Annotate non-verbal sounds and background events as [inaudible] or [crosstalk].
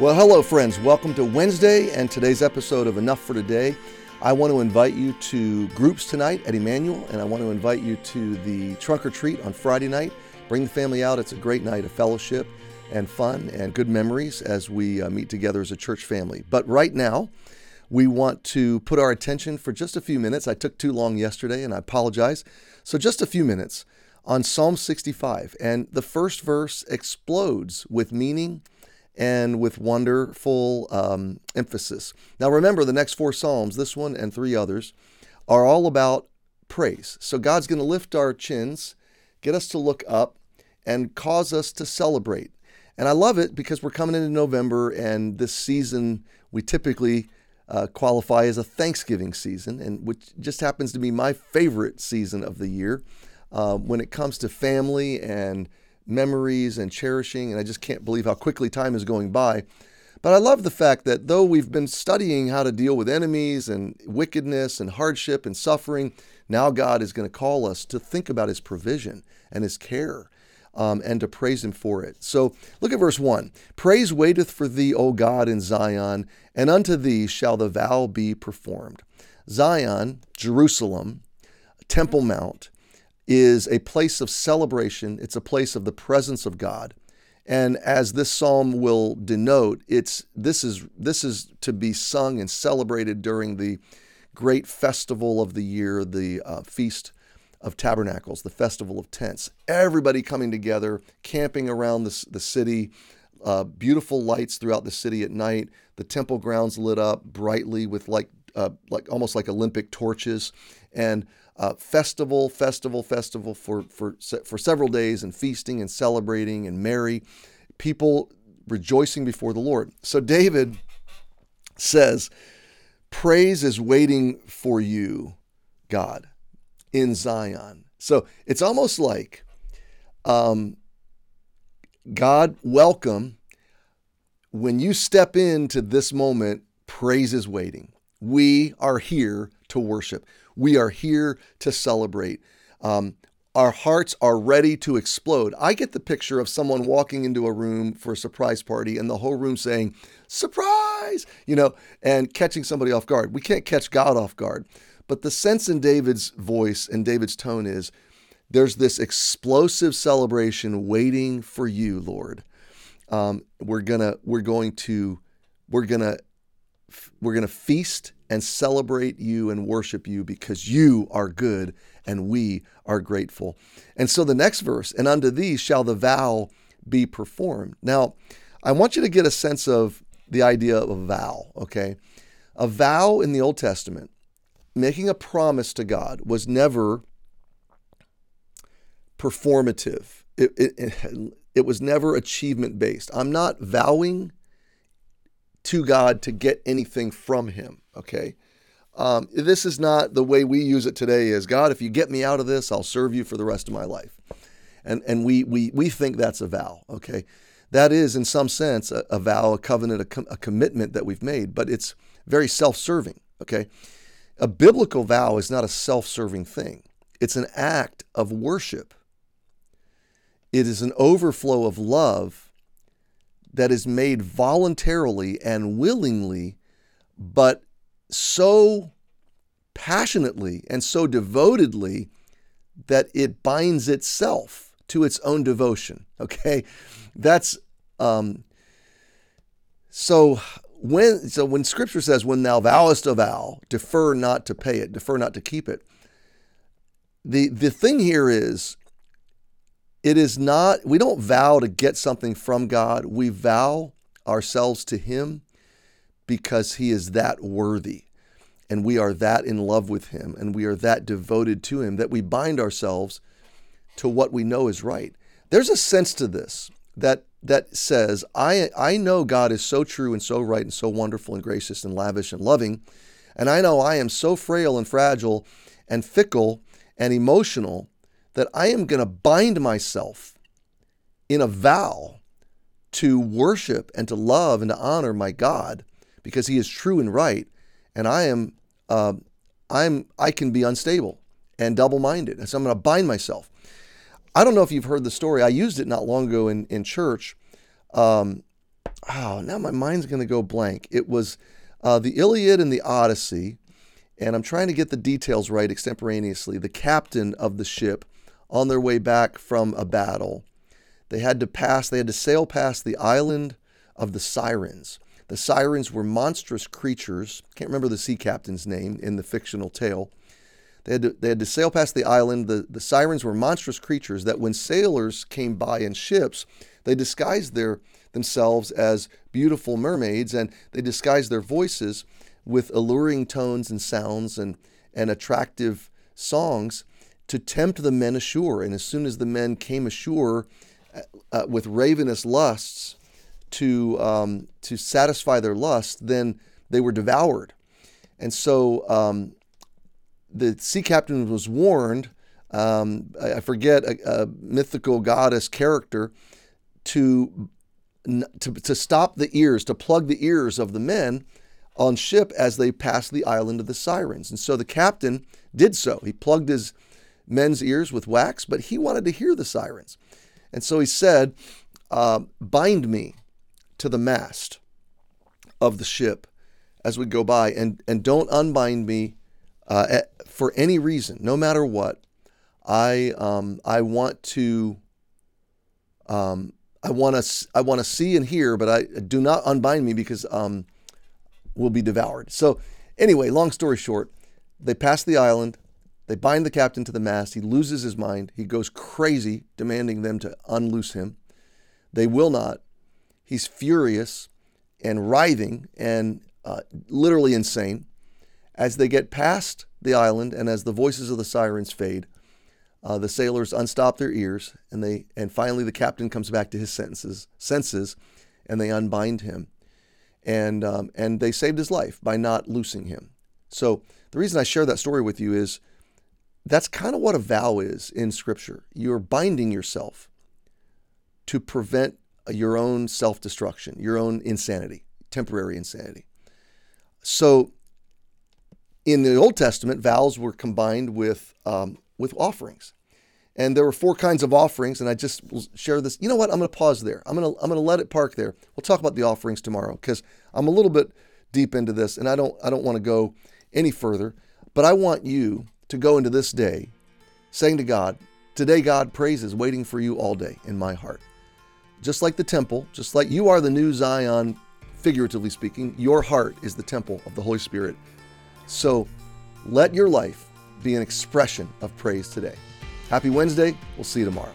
Well, hello, friends. Welcome to Wednesday and today's episode of Enough for Today. I want to invite you to groups tonight at Emmanuel, and I want to invite you to the trunk or treat on Friday night. Bring the family out. It's a great night of fellowship and fun and good memories as we uh, meet together as a church family. But right now, we want to put our attention for just a few minutes. I took too long yesterday, and I apologize. So, just a few minutes on Psalm 65. And the first verse explodes with meaning and with wonderful um, emphasis. Now, remember, the next four Psalms, this one and three others, are all about praise. So, God's going to lift our chins, get us to look up, and cause us to celebrate. And I love it because we're coming into November, and this season we typically uh, qualify as a Thanksgiving season, and which just happens to be my favorite season of the year uh, when it comes to family and memories and cherishing. And I just can't believe how quickly time is going by. But I love the fact that though we've been studying how to deal with enemies and wickedness and hardship and suffering, now God is going to call us to think about His provision and His care. Um, and to praise him for it. So look at verse 1 Praise waiteth for thee, O God, in Zion, and unto thee shall the vow be performed. Zion, Jerusalem, Temple Mount, is a place of celebration, it's a place of the presence of God. And as this psalm will denote, it's this is this is to be sung and celebrated during the great festival of the year, the uh, feast of tabernacles, the festival of tents. Everybody coming together, camping around the, the city, uh, beautiful lights throughout the city at night. The temple grounds lit up brightly with like uh, like almost like Olympic torches, and uh, festival, festival, festival for, for, for several days and feasting and celebrating and merry, people rejoicing before the Lord. So David says, Praise is waiting for you, God, in Zion. So it's almost like um, God, welcome. When you step into this moment, praise is waiting. We are here to worship. We are here to celebrate. Um, our hearts are ready to explode. I get the picture of someone walking into a room for a surprise party and the whole room saying, surprise, you know, and catching somebody off guard. We can't catch God off guard. But the sense in David's voice and David's tone is there's this explosive celebration waiting for you, Lord. Um, we're gonna, we're going to, we're gonna, we're gonna feast and celebrate you and worship you because you are good and we are grateful. And so the next verse, and unto thee shall the vow be performed. Now, I want you to get a sense of the idea of a vow, okay? A vow in the Old Testament, making a promise to God, was never performative. It, it, it, it was never achievement based. I'm not vowing to God to get anything from Him. Okay. Um, this is not the way we use it today is God, if you get me out of this, I'll serve you for the rest of my life. And, and we, we, we think that's a vow. Okay. That is, in some sense, a, a vow, a covenant, a, com- a commitment that we've made, but it's very self serving. Okay. A biblical vow is not a self serving thing, it's an act of worship. It is an overflow of love that is made voluntarily and willingly, but so passionately and so devotedly that it binds itself to its own devotion. [laughs] Okay, that's um, so when so when Scripture says, "When thou vowest a vow, defer not to pay it, defer not to keep it." The the thing here is it is not, we don't vow to get something from God. We vow ourselves to Him because He is that worthy. And we are that in love with Him and we are that devoted to Him that we bind ourselves to what we know is right. There's a sense to this that that says, I, I know God is so true and so right and so wonderful and gracious and lavish and loving. And I know I am so frail and fragile and fickle and emotional that I am going to bind myself in a vow to worship and to love and to honor my God because He is true and right, and I am, uh, I'm, I can be unstable and double-minded, and so I'm going to bind myself. I don't know if you've heard the story. I used it not long ago in in church. Um, oh, now my mind's going to go blank. It was uh, the Iliad and the Odyssey, and I'm trying to get the details right extemporaneously. The captain of the ship on their way back from a battle, they had to pass, they had to sail past the island of the Sirens. The Sirens were monstrous creatures. Can't remember the sea captain's name in the fictional tale. They had to, they had to sail past the island. The, the Sirens were monstrous creatures that when sailors came by in ships, they disguised their themselves as beautiful mermaids and they disguised their voices with alluring tones and sounds and, and attractive songs to tempt the men ashore. And as soon as the men came ashore uh, uh, with ravenous lusts to, um, to satisfy their lust, then they were devoured. And so um, the sea captain was warned. Um, I forget a, a, mythical goddess character to, to to stop the ears, to plug the ears of the men on ship as they passed the island of the sirens. And so the captain did so. He plugged his men's ears with wax, but he wanted to hear the sirens. And so he said, uh, Bind me to the mast of the ship as we go by, and, and don't unbind me uh, for any reason, no matter what. I um, I want to um, I want to I want to see and hear, but I do not unbind me because um, will be devoured. So, anyway, long story short, they passed the island. They bind the captain to the mast. He loses his mind. He goes crazy, demanding them to unloose him. They will not. He's furious and writhing and uh, literally insane. As they get past the island and as the voices of the sirens fade, uh, the sailors unstop their ears and they and finally the captain comes back to his senses senses and they unbind him and um, and they saved his life by not loosing him. So the reason I share that story with you is that's kind of what a vow is in Scripture. You're binding yourself to prevent your own self-destruction, your own insanity, temporary insanity. So in the Old Testament, vows were combined with um, with offerings. And there were four kinds of offerings, and I just will share this. You know what? I'm going to pause there. I'm going to I'm going to let it park there. We'll talk about the offerings tomorrow because I'm a little bit deep into this, and I don't I don't want to go any further. But I want you to go into this day saying to God, "Today, God, praise is waiting for you all day in my heart." Just like the temple, just like you are the new Zion, figuratively speaking, your heart is the temple of the Holy Spirit. So let your life be an expression of praise today. Happy Wednesday. We'll see you tomorrow.